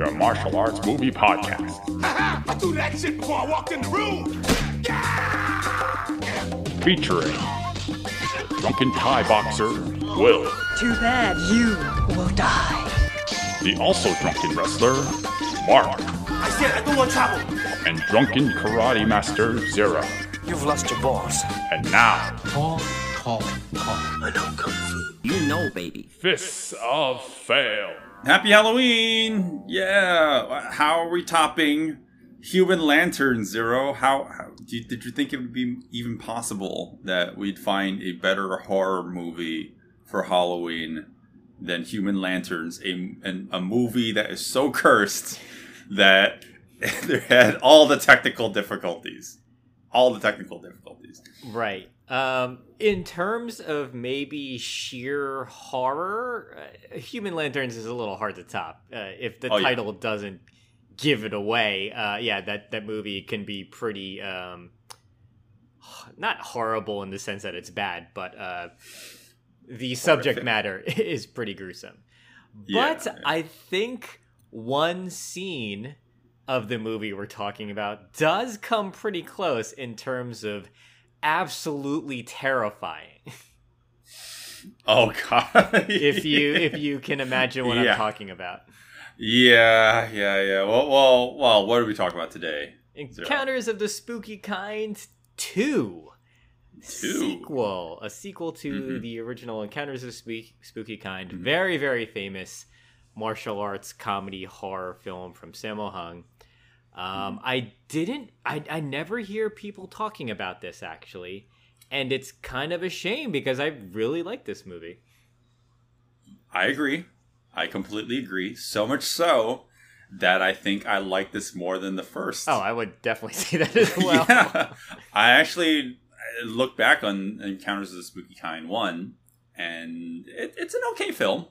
your martial arts movie podcast. I threw that shit before I walked in the room. Yeah! Featuring drunken Thai boxer Will, Too bad you will die. the also drunken wrestler Mark, I said I don't want trouble. and drunken karate master Zero. You've lost your balls. And now, Call, call, call. I know Kung Fu. You know, baby. Fists of Fail. Happy Halloween! Yeah. How are we topping Human Lantern Zero? How, how did, you, did you think it would be even possible that we'd find a better horror movie for Halloween than Human Lanterns? A, a movie that is so cursed that there had all the technical difficulties. All the technical difficulties. Right. Um, in terms of maybe sheer horror, uh, Human Lanterns is a little hard to top. Uh, if the Oh, yeah. title doesn't give it away, uh, yeah, that that movie can be pretty um, not horrible in the sense that it's bad, but uh, the subject matter is pretty gruesome. Yeah, But yeah. I think one scene of the movie we're talking about does come pretty close in terms of absolutely terrifying. Oh god! if you if you can imagine what Yeah. I'm talking about. yeah, yeah, yeah. Well, well, well. What are we talking about today? Encounters of the Spooky Kind 2. Two. Sequel. A sequel to Mhm. the original Encounters of Spook- Spooky Kind. Very, very famous martial arts comedy horror film from Sammo Hung. Um, I didn't, I, I never hear people talking about this actually. And it's kind of a shame because I really like this movie. I agree. I completely agree. So much so that I think I like this more than the first. Oh, I would definitely say that as well. yeah. I actually look back on Encounters of the Spooky Kind one, and it, it's an okay film.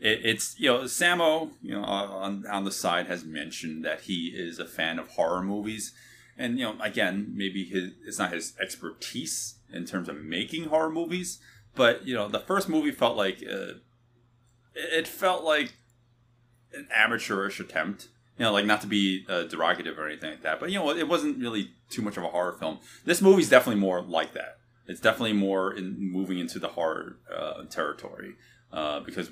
It, it's you know Sammo you know on on the side has mentioned that he is a fan of horror movies, and you know again maybe his it's not his expertise in terms of making horror movies, but you know the first movie felt like uh, it felt like an amateurish attempt. You know, like not to be uh, derogative or anything like that, but you know, it wasn't really too much of a horror film. This movie's definitely more like that. It's definitely more in moving into the horror uh, territory uh, because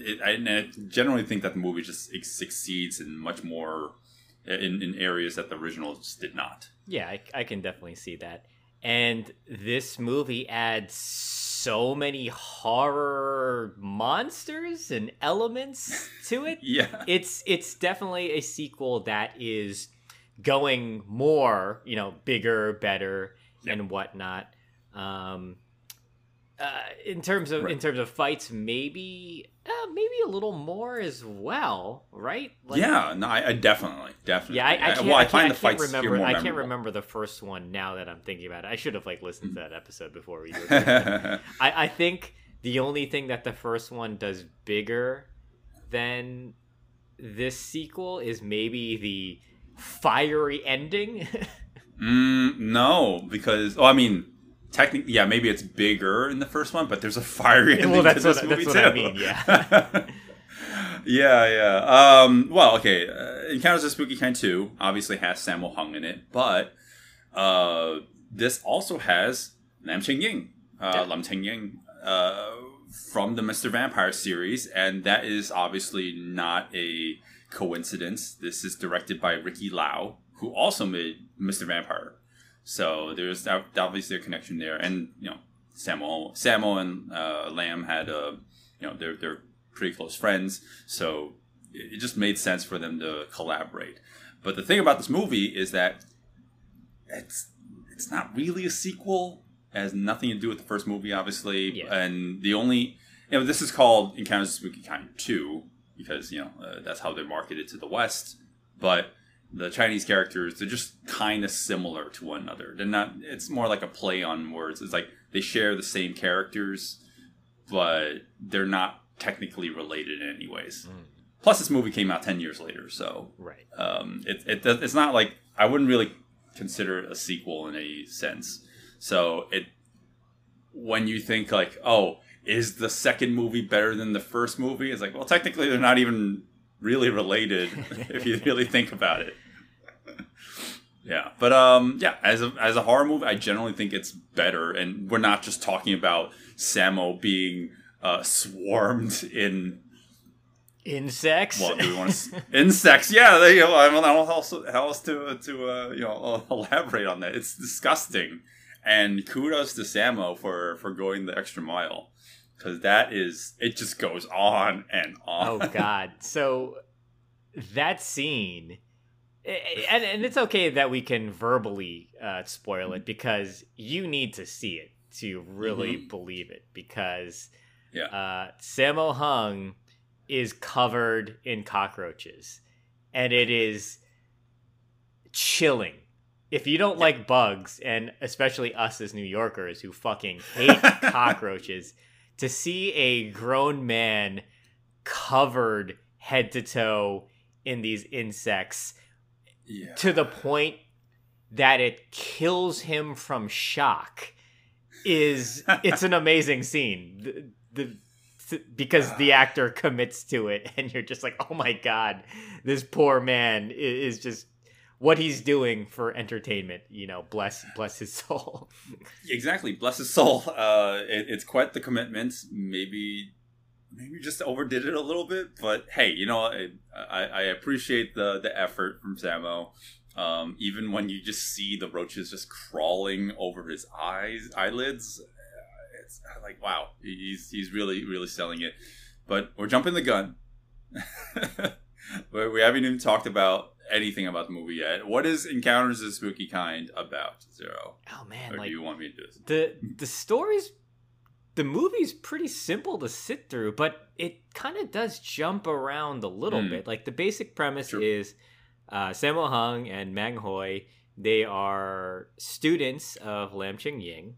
it, I, and I generally think that the movie just succeeds in much more in, in areas that the original just did not. Yeah, I, I can definitely see that. And this movie adds so many horror monsters and elements to it. Yeah, It's it's definitely a sequel that is going more, you know, bigger, better, and whatnot. Um, uh, in terms of in terms of fights, maybe uh, maybe a little more as well, right? Like- yeah, no, I, I definitely, definitely. yeah, I, I can't. well, I, I, find the fights remember. more I can't memorable. remember the first one now that I'm thinking about it. I should have like listened to that episode before we. Recorded. I, I think the only thing that the first one does bigger than this sequel is maybe the fiery ending. Mm, no, because oh, I mean, technically, yeah, maybe it's bigger in the first one, but there's a fiery ending Well, that's to this what- movie that's what I too. mean, yeah. yeah, yeah. Um, well, okay. Uh, Encounters of Spooky Kind Two obviously has Sammo Hung in it, but uh, this also has Lam Ching Ying, uh, Yeah. Lam Ching Ying, uh, from the Mr. Vampire series, and that is obviously not a coincidence. This is directed by Ricky Lau, who also made Mr. Vampire. So there's obviously a connection there, and you know, Sammo, Sammo and uh, Lam had a, you know, they're they're pretty close friends, so it just made sense for them to collaborate. But the thing about this movie is that it's it's not really a sequel. It has nothing to do with the first movie, obviously, Yeah. and the only you know this is called Encounters of Spooky Kind Two because you know uh, that's how they're marketed to the West, but the Chinese characters they're just kind of similar to one another. They're not. It's more like a play on words. It's like they share the same characters, but they're not technically related in any ways. Plus, this movie came out ten years later, so right. um, it, it it's not like I wouldn't really consider it a sequel in any sense. So it when you think like, oh, is the second movie better than the first movie? It's like, well, technically they're not even really related if you really think about it. Yeah, but um, yeah, as a as a horror movie, I generally think it's better, and we're not just talking about Sammo being uh, swarmed in Insects. what do we want to insects? Yeah, they, you know, I don't know how else, how else to to uh, you know elaborate on that. It's disgusting, and kudos to Sammo for for going the extra mile because that is it just goes on and on. oh God. So that scene. And, and it's okay that we can verbally uh, spoil it because you need to see it to really believe it because Yeah. uh, Sammo Hung is covered in cockroaches, and it is chilling. If you don't like bugs, and especially us as New Yorkers who fucking hate cockroaches, to see a grown man covered head to toe in these insects yeah. to the point that it kills him from shock is it's an amazing scene the, the because the actor commits to it and you're just like oh my god this poor man is just what he's doing for entertainment you know bless bless his soul Exactly. Bless his soul. Uh, it, it's quite the commitment. Maybe, maybe just overdid it a little bit, but hey, you know, I, I, I appreciate the the effort from Sammo. Um, even when you just see the roaches just crawling over his eyes, eyelids, it's like wow, he's he's really really selling it. But we're jumping the gun. we haven't even talked about anything about the movie yet. What is Encounters of the Spooky Kind about, Zero? oh man Or like do you want me to do this? the the story's the movie's pretty simple to sit through, but it kind of does jump around a little Hmm. bit. Like the basic premise Sure. is uh, Sammo Hung and Mang Hoi, they are students of Lam Ching Ying,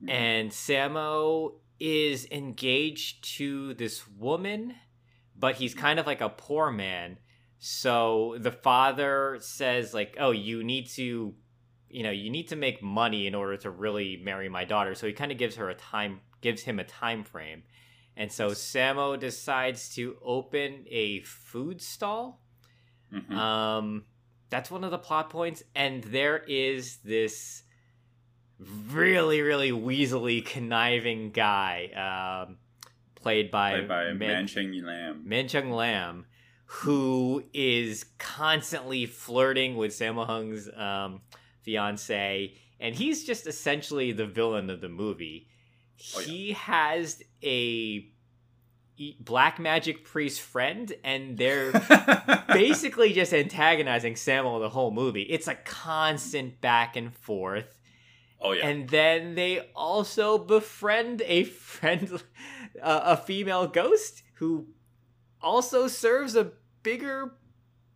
Hmm. and Sammo is engaged to this woman, but he's kind of like a poor man. So the father says like, "Oh, you need to you know, you need to make money in order to really marry my daughter. So he kind of gives her a time, gives him a time frame. And so Sammo decides to open a food stall. Mhm. Um, that's one of the plot points. And there is this really, really weaselly, conniving guy, um, played by, played by Man- Manching Lam. Min Chung Lam, who is constantly flirting with Sammo Hung's um, fiance, and he's just essentially the villain of the movie. Oh, yeah. He has a black magic priest friend, and they're basically just antagonizing Sammo the whole movie. It's a constant back and forth. oh yeah, And then they also befriend a friend, uh, a female ghost who also serves a bigger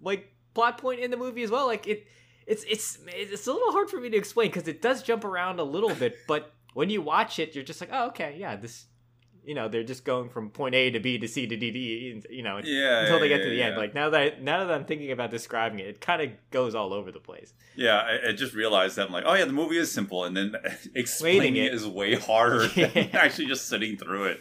like plot point in the movie as well. Like it, it's it's it's a little hard for me to explain because it does jump around a little bit, but when you watch it, you're just like, oh okay, yeah, this. You know, they're just going from point A to B to C to D to E, you know, yeah, until they yeah, get to the yeah, end. Like now that now that I'm thinking about describing it, it kind of goes all over the place. yeah, I, I just realized that I'm like, oh yeah, the movie is simple, and then explaining it. it is way harder than actually just sitting through it.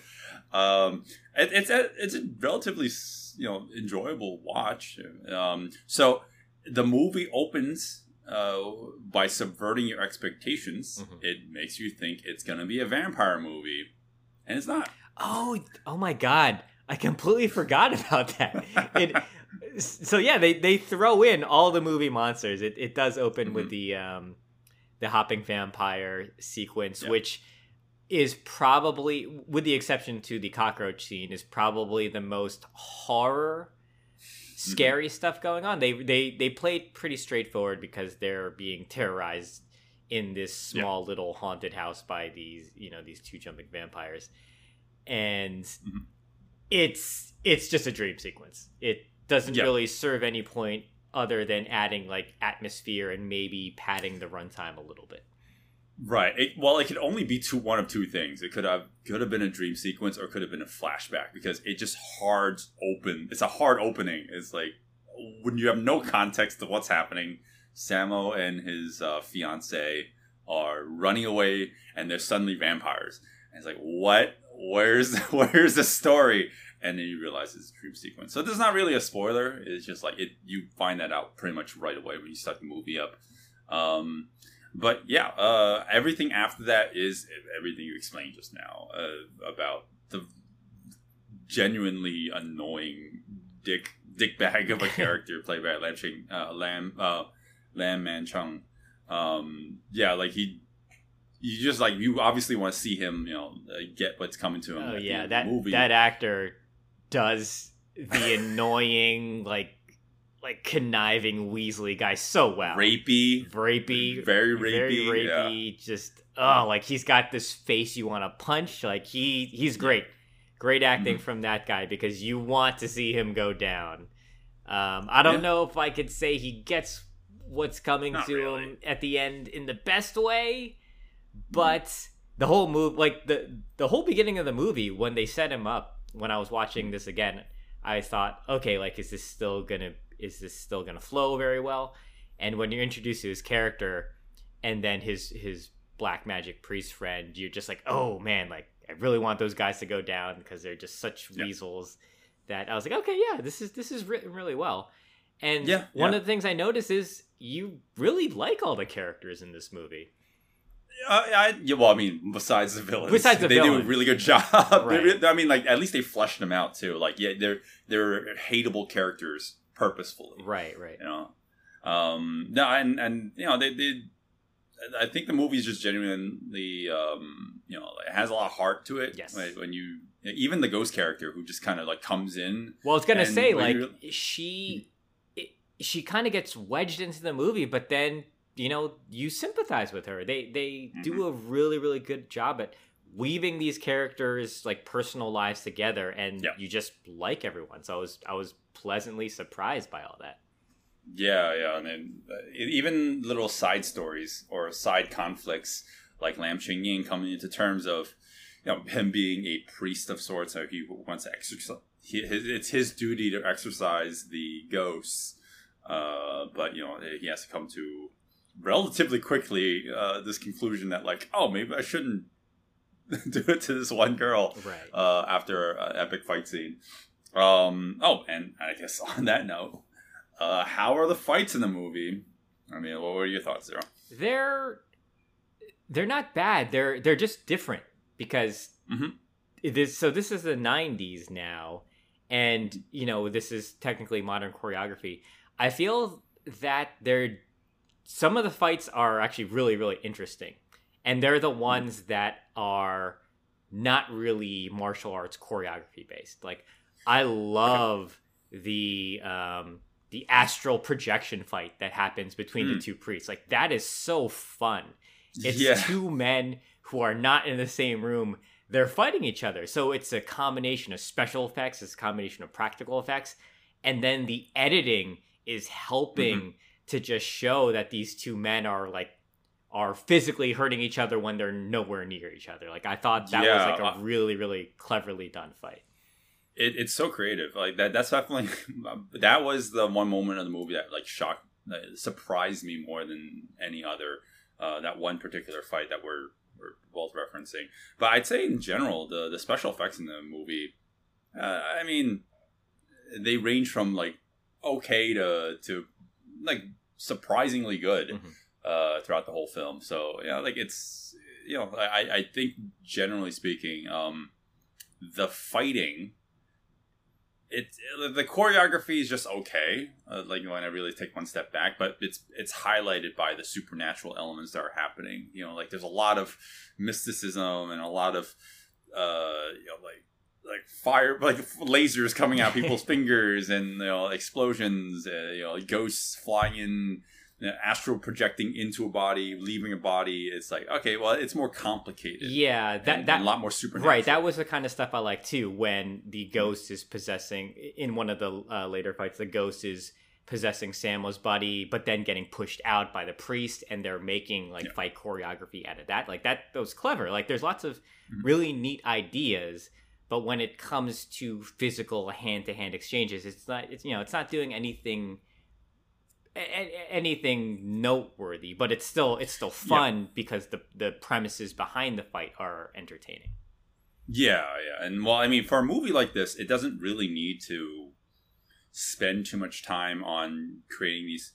Um, it, it's a it's a relatively you know enjoyable watch. Um, so the movie opens uh, by subverting your expectations. Mhm. It makes you think it's gonna be a vampire movie, and it's not. Oh, oh my god. I completely forgot about that. It so yeah, they they throw in all the movie monsters. It it does open with Mhm. the um the hopping vampire sequence Yeah. which is probably with the exception to the cockroach scene is probably the most horror scary stuff going on. They they they played pretty straightforward because they're being terrorized in this Yeah. small little haunted house by these, you know, these two jumping vampires. And Mhm. it's it's just a dream sequence. It doesn't Yeah. really serve any point other than adding like atmosphere and maybe padding the runtime a little bit. Right. It, well, it could only be two one of two things. It could have could have been a dream sequence or could have been a flashback because it just hard open. It's a hard opening. It's like when you have no context of what's happening. Sammo and his uh, fiance are running away, and they're suddenly vampires. And it's like, what? Where's where's the story? and then you realize it's a dream sequence. So this is not really a spoiler. It's just like it. You find that out pretty much right away when you start the movie up. Um, but yeah, uh, everything after that is everything you explained just now uh, about the genuinely annoying dick dick bag of a character played by Lam Ching, uh, Lam uh, Lam Man Chung. Um, yeah, like he, you just like you obviously want to see him, you know, uh, get what's coming to him. Oh yeah, that movie. that actor does the annoying like like conniving Weasley guy so well. rapey, rapey, Very very rapey, rapey. Just oh, like he's got this face you want to punch. Like he he's great, great acting Mm-hmm. from that guy because you want to see him go down. Um, I don't Yeah. know if I could say he gets what's coming Not to really. him at the end in the best way, but the whole move, like the the whole beginning of the movie when they set him up. When I was watching this again, I thought, okay, like is this still gonna is this still gonna flow very well? And when you're introduced to his character, and then his his black magic priest friend, you're just like, oh man, like I really want those guys to go down because they're just such Yeah. weasels. That I was like, okay, yeah, this is this is written really well. And Yeah, one yeah. of the things I notice is you really like all the characters in this movie. Uh, I, yeah, well, I mean, besides the villains, Besides the they do a really good job. Right. I mean, like at least they fleshed them out too. Like, yeah, they're they're hateable characters purposefully. Right, right. You know, um, no, and and you know they did. I think the movie is just genuinely, um, you know, it has a lot of heart to it. Yes. Like, when you even the ghost character who just kind of like comes in. Well, I was gonna say like she, it, she kind of gets wedged into the movie, but then you know you sympathize with her. They they Mm-hmm. do a really really good job at weaving these characters like personal lives together, and Yeah. you just like everyone. So I was I was pleasantly surprised by all that. Yeah, yeah, and then uh, even little side stories or side conflicts like Lam Ching Ying coming into terms of you know him being a priest of sorts, so he wants to exercise. He, his, it's his duty to exercise the ghosts, uh, but you know he has to come to relatively quickly uh, this conclusion that like, oh, maybe I shouldn't do it to this one girl Right. uh, after an epic fight scene. Um, oh, and I guess on that note, uh, how are the fights in the movie? I mean, what were your thoughts there? they're they're not bad. They're they're just different because Mhm. it is so this is the 90s now and you know this is technically modern choreography. I feel that they're some of the fights are actually really really interesting and they're the ones that are not really martial arts choreography based. Like I love the um the astral projection fight that happens between the Hmm. two priests. Like that is so fun. It's Yeah. two men who are not in the same room. They're fighting each other. So it's a combination of special effects, it's a combination of practical effects, and then the editing is helping Mm-hmm. to just show that these two men are like are physically hurting each other when they're nowhere near each other. Like I thought that Yeah, was like a really really cleverly done fight. It, it's so creative. Like that. That's definitely that was the one moment of the movie that like shocked, that surprised me more than any other. Uh, that one particular fight that we're we're both referencing. But I'd say in general, the the special effects in the movie. Uh, I mean, they range from like okay to to like surprisingly good Mhm. Uh, throughout the whole film. So yeah, like it's you know I I think generally speaking, um, the fighting. It, the choreography is just okay. Uh, like when I really take one step back, but it's it's highlighted by the supernatural elements that are happening. You know, like there's a lot of mysticism and a lot of uh, you know like like fire like lasers coming out people's fingers and you know explosions uh, you know ghosts flying in you know, astral projecting into a body leaving a body it's like okay well it's more complicated Yeah, that and that a lot more supernatural Right, that was the kind of stuff I like too. When the ghost is possessing in one of the uh, later fights, the ghost is possessing Sammo's body, but then getting pushed out by the priest, and they're making like Yeah. fight choreography out of that. Like that, that was clever. Like there's lots of Mhm. really neat ideas, but when it comes to physical hand to hand exchanges, it's not. It's you know, it's not doing anything. A- anything noteworthy but it's still it's still fun because the the premises behind the fight are entertaining. Yeah, yeah, and well, I mean, for a movie like this, it doesn't really need to spend too much time on creating these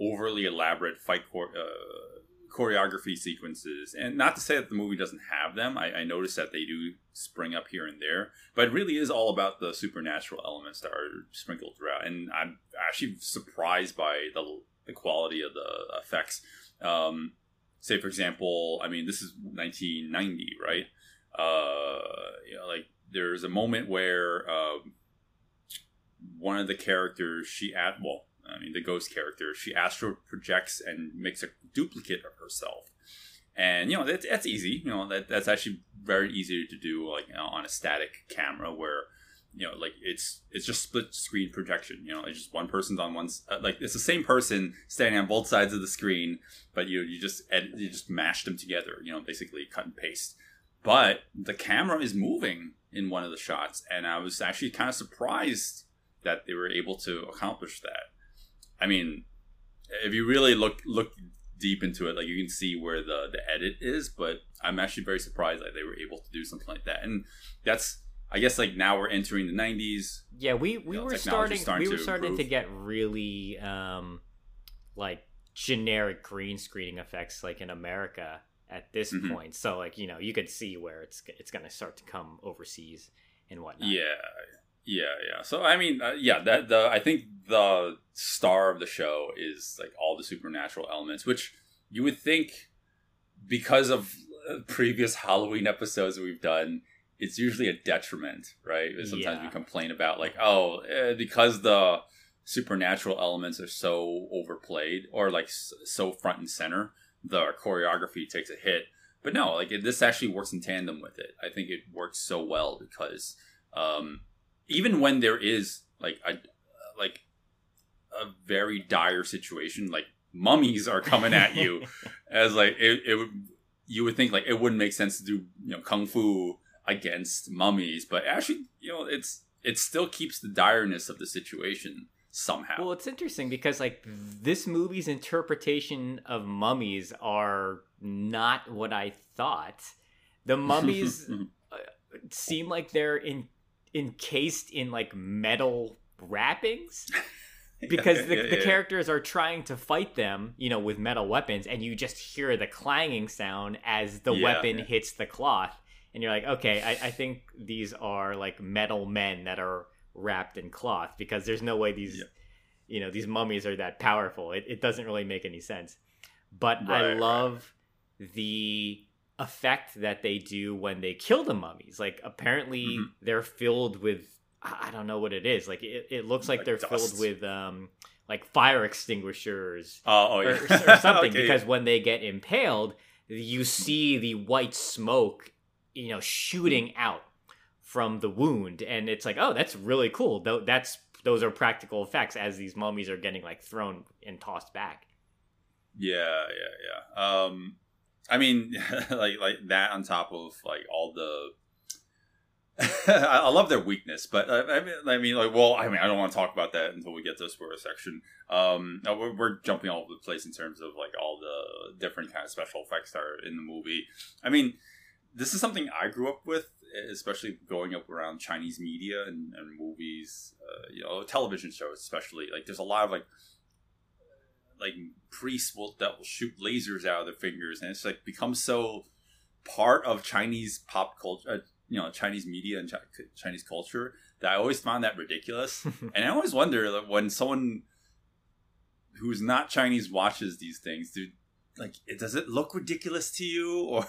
overly elaborate fight court, uh, choreography sequences. And not to say that the movie doesn't have them. I, I noticed that they do spring up here and there, but it really is all about the supernatural elements that are sprinkled throughout. And I'm actually surprised by the the quality of the effects. Um, say, for example, I mean, this is 1990, right? Uh, you know, like there's a moment where um, one of the characters she at well, I mean, the ghost character she astro projects and makes a duplicate of herself. And you know that's, that's easy. You know that that's actually very easy to do, like you know, on a static camera, where you know like it's it's just split screen projection. You know, it's just one person's on one uh, like it's the same person standing on both sides of the screen, but you you just edit, you just mash them together. You know, basically cut and paste. But the camera is moving in one of the shots, and I was actually kind of surprised that they were able to accomplish that. I mean, if you really look look deep into it, like you can see where the the edit is. But I'm actually very surprised that they were able to do something like that. And that's, I guess, like now we're entering the '90s. Yeah, we we know, were starting, starting we were to starting to get really um like generic green screening effects like in America at this Mhm. point. So like, you know, you could see where it's it's going to start to come overseas and whatnot. Yeah, yeah, yeah. So I mean, uh, yeah, that the I think the star of the show is like all the supernatural elements, which you would think because of previous Halloween episodes we've done, it's usually a detriment, right? Sometimes we complain about like, oh, eh, because the supernatural elements are so overplayed or like so front and center, the choreography takes a hit. But no, like it, this actually works in tandem with it. I think it works so well because um, even when there is like a like a very dire situation, like mummies are coming at you, as like it, it would you would think like it wouldn't make sense to do you know kung fu against mummies, but actually you know it's it still keeps the direness of the situation somehow. Well, it's interesting because like this movie's interpretation of mummies are not what I thought. The mummies uh, seem like they're in encased in like metal wrappings because the, Yeah, the yeah. characters are trying to fight them, you know, with metal weapons, and you just hear the clanging sound as the weapon hits the cloth, and you're like, okay, I, I think these are like metal men that are wrapped in cloth because there's no way these, you know, these mummies are that powerful. It, it doesn't really make any sense. But Right, I right. love the effect that they do when they kill the mummies. Like apparently Mhm. they're filled with I don't know what it is. Like it, it looks like, Like they're dust. filled with um like fire extinguishers oh, oh or, yeah. or something Okay, because when they get impaled, you see the white smoke, you know, shooting out from the wound and it's like, "Oh, that's really cool." Though that's those are practical effects as these mummies are getting like thrown and tossed back. Yeah, yeah, yeah. Um, I mean, like like that on top of like all the. I love their weakness, but uh, I mean, I mean, like, well, I mean, I don't want to talk about that until we get to the spoiler section. Um, we're, we're jumping all over the place in terms of like all the different kind of special effects that are in the movie. I mean, this is something I grew up with, especially growing up around Chinese media and, and movies, uh, you know, television shows, especially. Like, there's a lot of like like priests will that will shoot lasers out of their fingers, and it's like becomes so part of Chinese pop culture, uh, you know, Chinese media and Chinese culture that I always found that ridiculous. and I always wonder like, when someone who's not Chinese watches these things, do like does it look ridiculous to you, or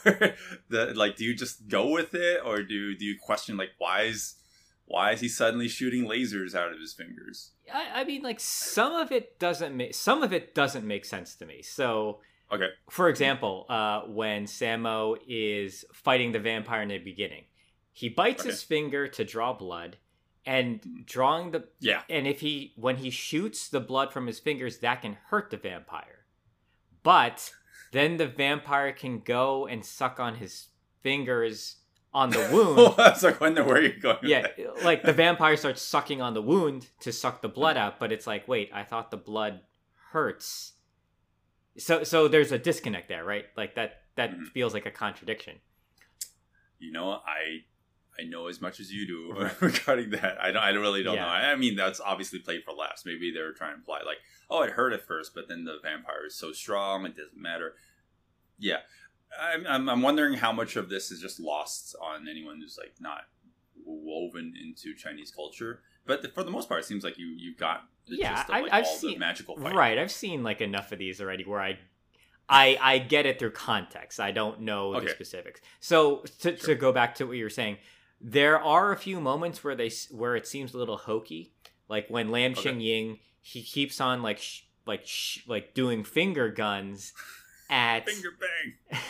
the like do you just go with it, or do do you question like why is why is he suddenly shooting lasers out of his fingers? I, I mean, like some of it doesn't make some of it doesn't make sense to me. So, Okay. for example, uh, when Sammo is fighting the vampire in the beginning, he bites his finger to draw blood, and drawing the Yeah. and if he when he shoots the blood from his fingers, that can hurt the vampire. But then the vampire can go and suck on his fingers on the wound. I was like, wonder where you're going. yeah, like the vampire starts sucking on the wound to suck the blood out, but it's like, wait, I thought the blood hurts. So so there's a disconnect there, right? Like that that Mhm. feels like a contradiction. You know, I I know as much as you do regarding that. I don't. I really don't Yeah. know. I, mean, that's obviously played for laughs. Maybe they're trying to imply like, oh, it hurt at first, but then the vampire is so strong, it doesn't matter. Yeah, I'm. I'm, I'm wondering how much of this is just lost on anyone who's like not woven into Chinese culture. But for the most part, it seems like you you got the Yeah, of, I- like, I've all seen- the magical fighting. Right, I've seen like enough of these already where I I I get it through context. I don't know Okay. the specifics. So to, to go back to what you were saying, there are a few moments where they where it seems a little hokey, like when Lam Okay. Ching Ying he keeps on like sh- like sh- like doing finger guns at Finger bang.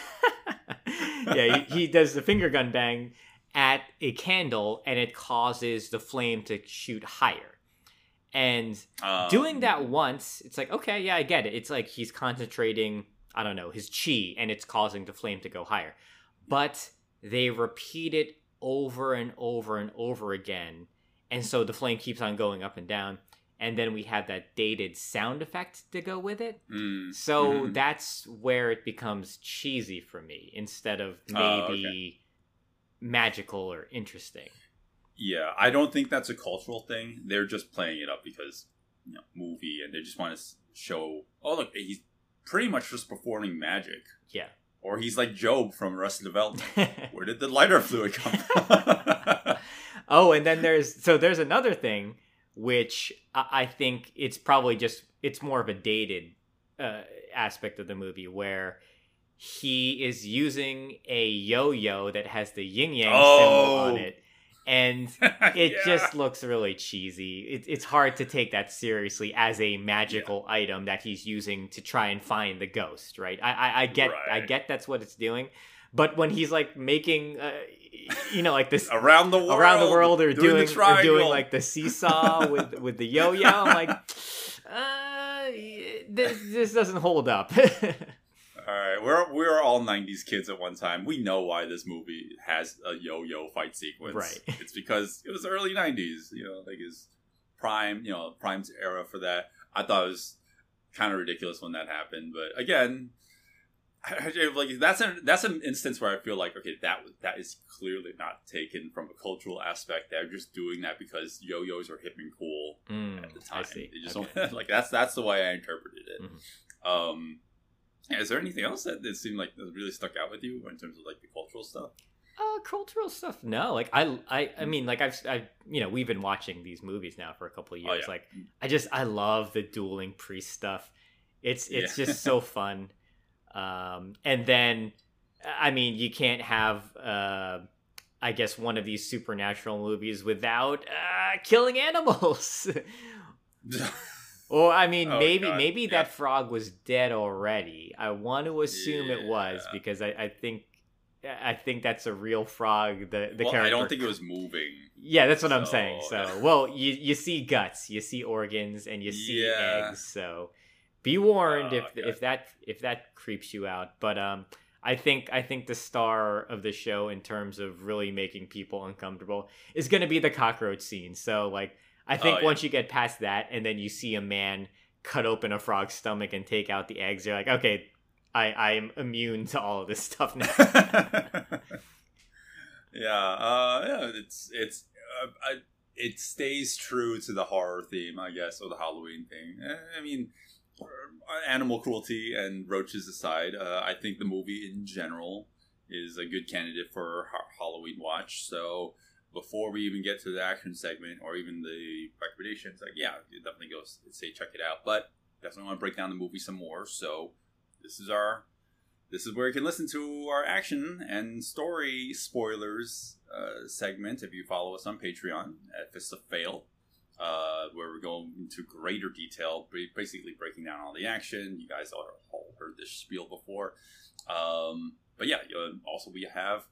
yeah, he, he does the finger gun bang at a candle, and it causes the flame to shoot higher. And Um, doing that once, it's like, okay, yeah, I get it. It's like he's concentrating, I don't know, his chi, and it's causing the flame to go higher. But they repeat it over and over and over again. And so the flame keeps on going up and down. And then we have that dated sound effect to go with it. mm, So Mhm. that's where it becomes cheesy for me instead of Oh, maybe magical or interesting. Yeah, I don't think that's a cultural thing. They're just playing it up because you know movie, and they just want to show. Oh, look, he's pretty much just performing magic, Yeah. Or he's like Gob from Arrested Development. Where did the lighter fluid come from? oh, and then there's so there's another thing which I, think it's probably just it's more of a dated uh, aspect of the movie where he is using a yo-yo that has the yin yang symbol Oh. on it, and it Yeah. just looks really cheesy. It, it's hard to take that seriously as a magical item that he's using to try and find the ghost, right? I I, I get I get that's what it's doing, but when he's like making, uh, you know, like this around the world, around the world or doing, the or doing like the seesaw with with the yo-yo, I'm like, uh, this this doesn't hold up. All right, we're we're all '90s kids at one time. We know why this movie has a yo-yo fight sequence. Right. It's because it was early '90s. You know, like his prime, you know, prime's era for that. I thought it was kind of ridiculous when that happened, but again, like that's an that's an instance where I feel like okay, that that is clearly not taken from a cultural aspect. They're just doing that because yo-yos are hip and cool Mm, at the time. They just Okay. like that's that's the way I interpreted it. Mhm. Um, is there anything else that, that seemed like that really stuck out with you in terms of like the cultural stuff? Uh, cultural stuff, no. Like I, I, I mean, like I've, I, you know, we've been watching these movies now for a couple of Oh, years. yeah. Like, I just, I love the dueling priest stuff. It's, it's Yeah. just so fun. Um, and then, I mean, you can't have, uh, I guess, one of these supernatural movies without uh, killing animals. Or I mean, Oh, maybe God, maybe yeah. that frog was dead already. I want to assume it was because I, I think I think that's a real frog. The the well, character. I don't think it was moving. Yeah, that's what I'm saying. So, well, you you see guts, you see organs, and you see Yeah. eggs. So, be warned Oh, if okay. if that if that creeps you out. But um, I think I think the star of the show in terms of really making people uncomfortable is going to be the cockroach scene. So, like, I think Oh, yeah. once you get past that, and then you see a man cut open a frog's stomach and take out the eggs, you're like, okay, I I am immune to all of this stuff now. yeah, uh, yeah, it's it's uh, I, it stays true to the horror theme, I guess, or the Halloween thing. Eh, I mean, uh, animal cruelty and roaches aside, uh, I think the movie in general is a good candidate for ha- Halloween watch. So before we even get to the action segment or even the recommendations, like yeah, definitely go say check it out. But definitely want to break down the movie some more. So this is our this is where you can listen to our action and story spoilers uh, segment if you follow us on Patreon at Fist of Fail, uh, where we're going into greater detail, basically breaking down all the action. You guys all, all heard this spiel before. Um, but yeah, also we have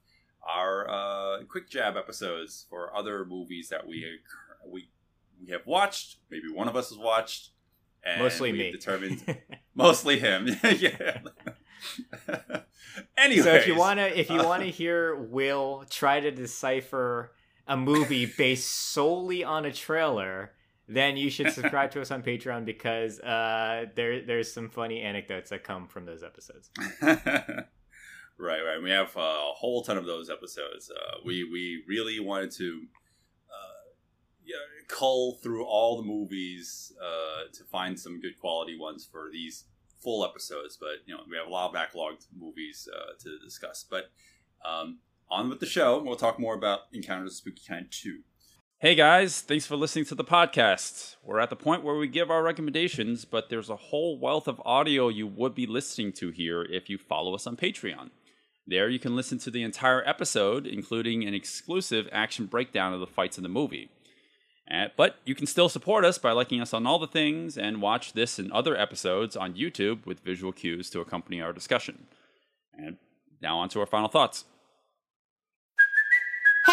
our uh, quick jab episodes for other movies that we we we have watched. Maybe one of us has watched. And Mostly me. Determined mostly him. yeah. anyway, So if you wanna if you wanna hear Will try to decipher a movie based solely on a trailer, then you should subscribe to us on Patreon because uh, there there's some funny anecdotes that come from those episodes. Right, right. We have a whole ton of those episodes. Uh, we we really wanted to uh, yeah, cull through all the movies uh, to find some good quality ones for these full episodes. But you know, we have a lot of backlogged movies uh, to discuss. But um, on with the show. We'll talk more about Encounters of Spooky Kind two. Hey guys, thanks for listening to the podcast. We're at the point where we give our recommendations, but there's a whole wealth of audio you would be listening to here if you follow us on Patreon. There you can listen to the entire episode, including an exclusive action breakdown of the fights in the movie. Uh, but you can still support us by liking us on all the things and watch this and other episodes on YouTube with visual cues to accompany our discussion. And now on to our final thoughts.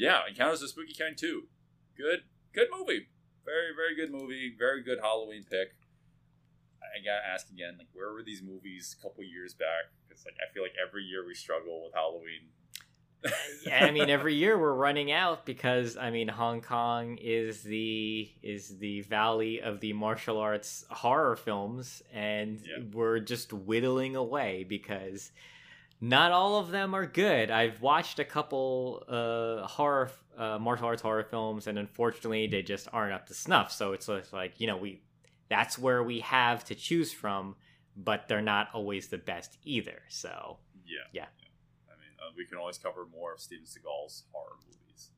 Yeah, Encounters of Spooky Kind 2. Good, good movie. Very, very good movie. Very good Halloween pick. I gotta ask again, like, where were these movies a couple years back? Because, like, I feel like every year we struggle with Halloween. Uh, yeah, I mean, every year we're running out because I mean, Hong Kong is the is the valley of the martial arts horror films, and Yeah. we're just whittling away because not all of them are good. I've watched a couple uh, horror uh, martial arts horror films, and unfortunately, they just aren't up to snuff. So it's like you know, we that's where we have to choose from, but they're not always the best either. So Yeah. Yeah. I mean, uh, we can always cover more of Steven Seagal's horror movies.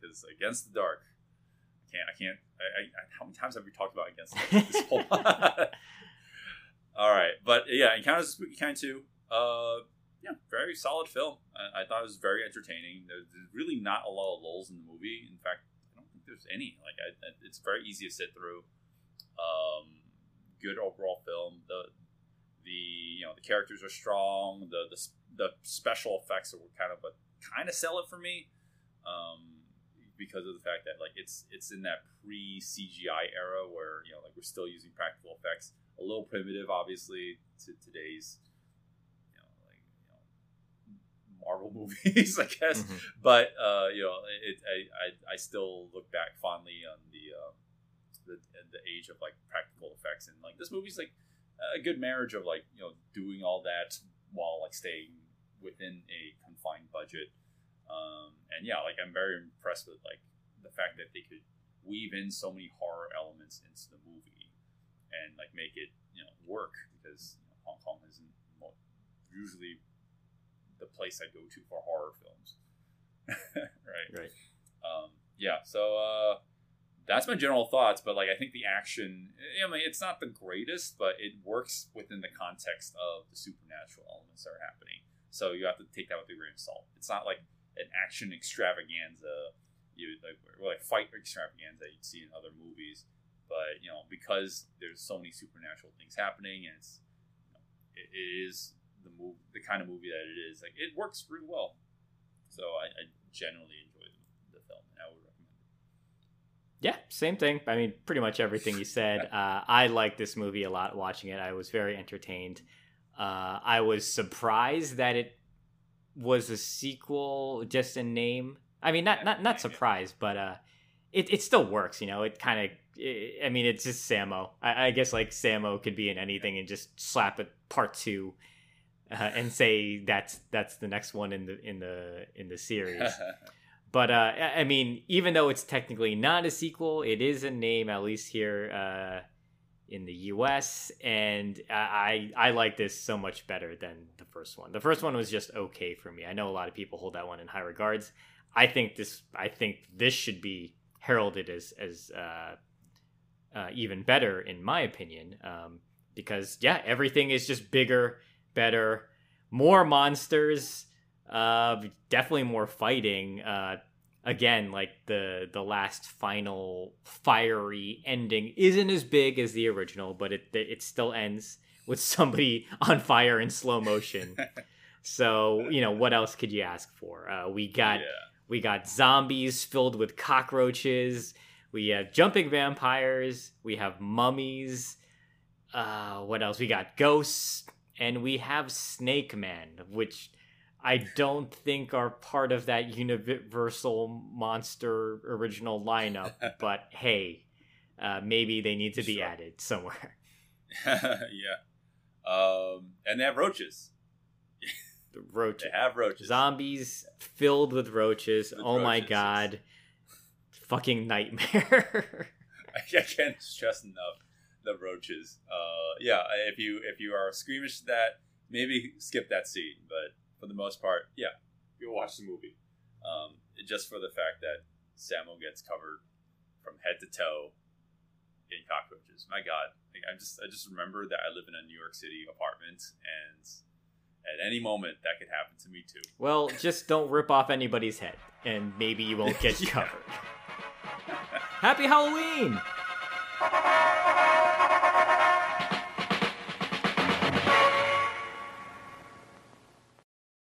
Because Against the Dark, I can't, I can't, I, I, I- how many times have we talked about Against the Dark? This whole All right. But yeah, Encounters of Spooky Kind 2, uh, yeah, very solid film. I, I thought it was very entertaining. There's, really not a lot of lulls in the movie. In fact, I don't think there's any. Like, I- it's very easy to sit through. Um, good overall film. The the you know the characters are strong. The the, the special effects were kind of a kind of sell it for me, um, because of the fact that like it's it's in that pre CGI era where you know like we're still using practical effects. A little primitive, obviously, to today's you know like you know Marvel movies, I guess. Mhm. But uh, you know, it, I, I I still look back fondly on the um, the the age of like practical effects, and like this movie's like a good marriage of like you know doing all that while like staying within a confined budget. Um, and yeah, like I'm very impressed with like the fact that they could weave in so many horror elements into the movie and like make it you know work because you know, Hong Kong isn't usually the place I go to for horror films. right. right. Um, yeah, so uh, that's my general thoughts. But like, I think the action, I mean, it's not the greatest, but it works within the context of the supernatural elements that are happening. So you have to take that with a grain of salt. It's not like an action extravaganza, you like, or like fight extravaganza you'd see in other movies. But you know, because there's so many supernatural things happening, and it's you know, it, it is the move, the kind of movie that it is. Like it works really well. So I, I generally enjoy the, the film, and I would recommend it. Yeah, same thing. I mean, pretty much everything you said. Uh, I liked this movie a lot watching it. I was very entertained. Uh, I was surprised that it was a sequel just a name. I mean, not not not surprised, but uh, it it still works. You know, it kind of. I mean, it's just Sammo. I, I guess like Sammo could be in anything and just slap a part two. Uh, and say that's that's the next one in the in the in the series. But uh, I mean, even though it's technically not a sequel, it is a name at least here uh, in the U.S. And I I I like this so much better than the first one. The first one was just okay for me. I know a lot of people hold that one in high regards. I think this I think this should be heralded as as uh, uh, even better in my opinion. Um, because yeah, everything is just bigger, better, more monsters uh definitely more fighting uh again like the the last final fiery ending isn't as big as the original but it it still ends with somebody on fire in slow motion So you know what else could you ask for? Uh, we got Yeah. we got zombies filled with cockroaches. We have jumping vampires. We have mummies. Uh, what else? We got ghosts, and we have Snake Man, which I don't think are part of that Universal Monster original lineup. but hey, uh, maybe they need to be Sure. added somewhere. yeah. Um, and they have roaches. The roaches. They have roaches. Zombies filled with roaches. With oh my god. Fucking nightmare. I can't stress enough the roaches. Uh, yeah, if you if you are squeamish to that, maybe skip that scene. But for the most part, yeah, go watch the movie. Um, just for the fact that Sammo gets covered from head to toe in cockroaches. My God, like, I just I just remember that I live in a New York City apartment, and at any moment that could happen to me too. well, just don't rip off anybody's head, and maybe you won't get Yeah. covered. Happy Halloween!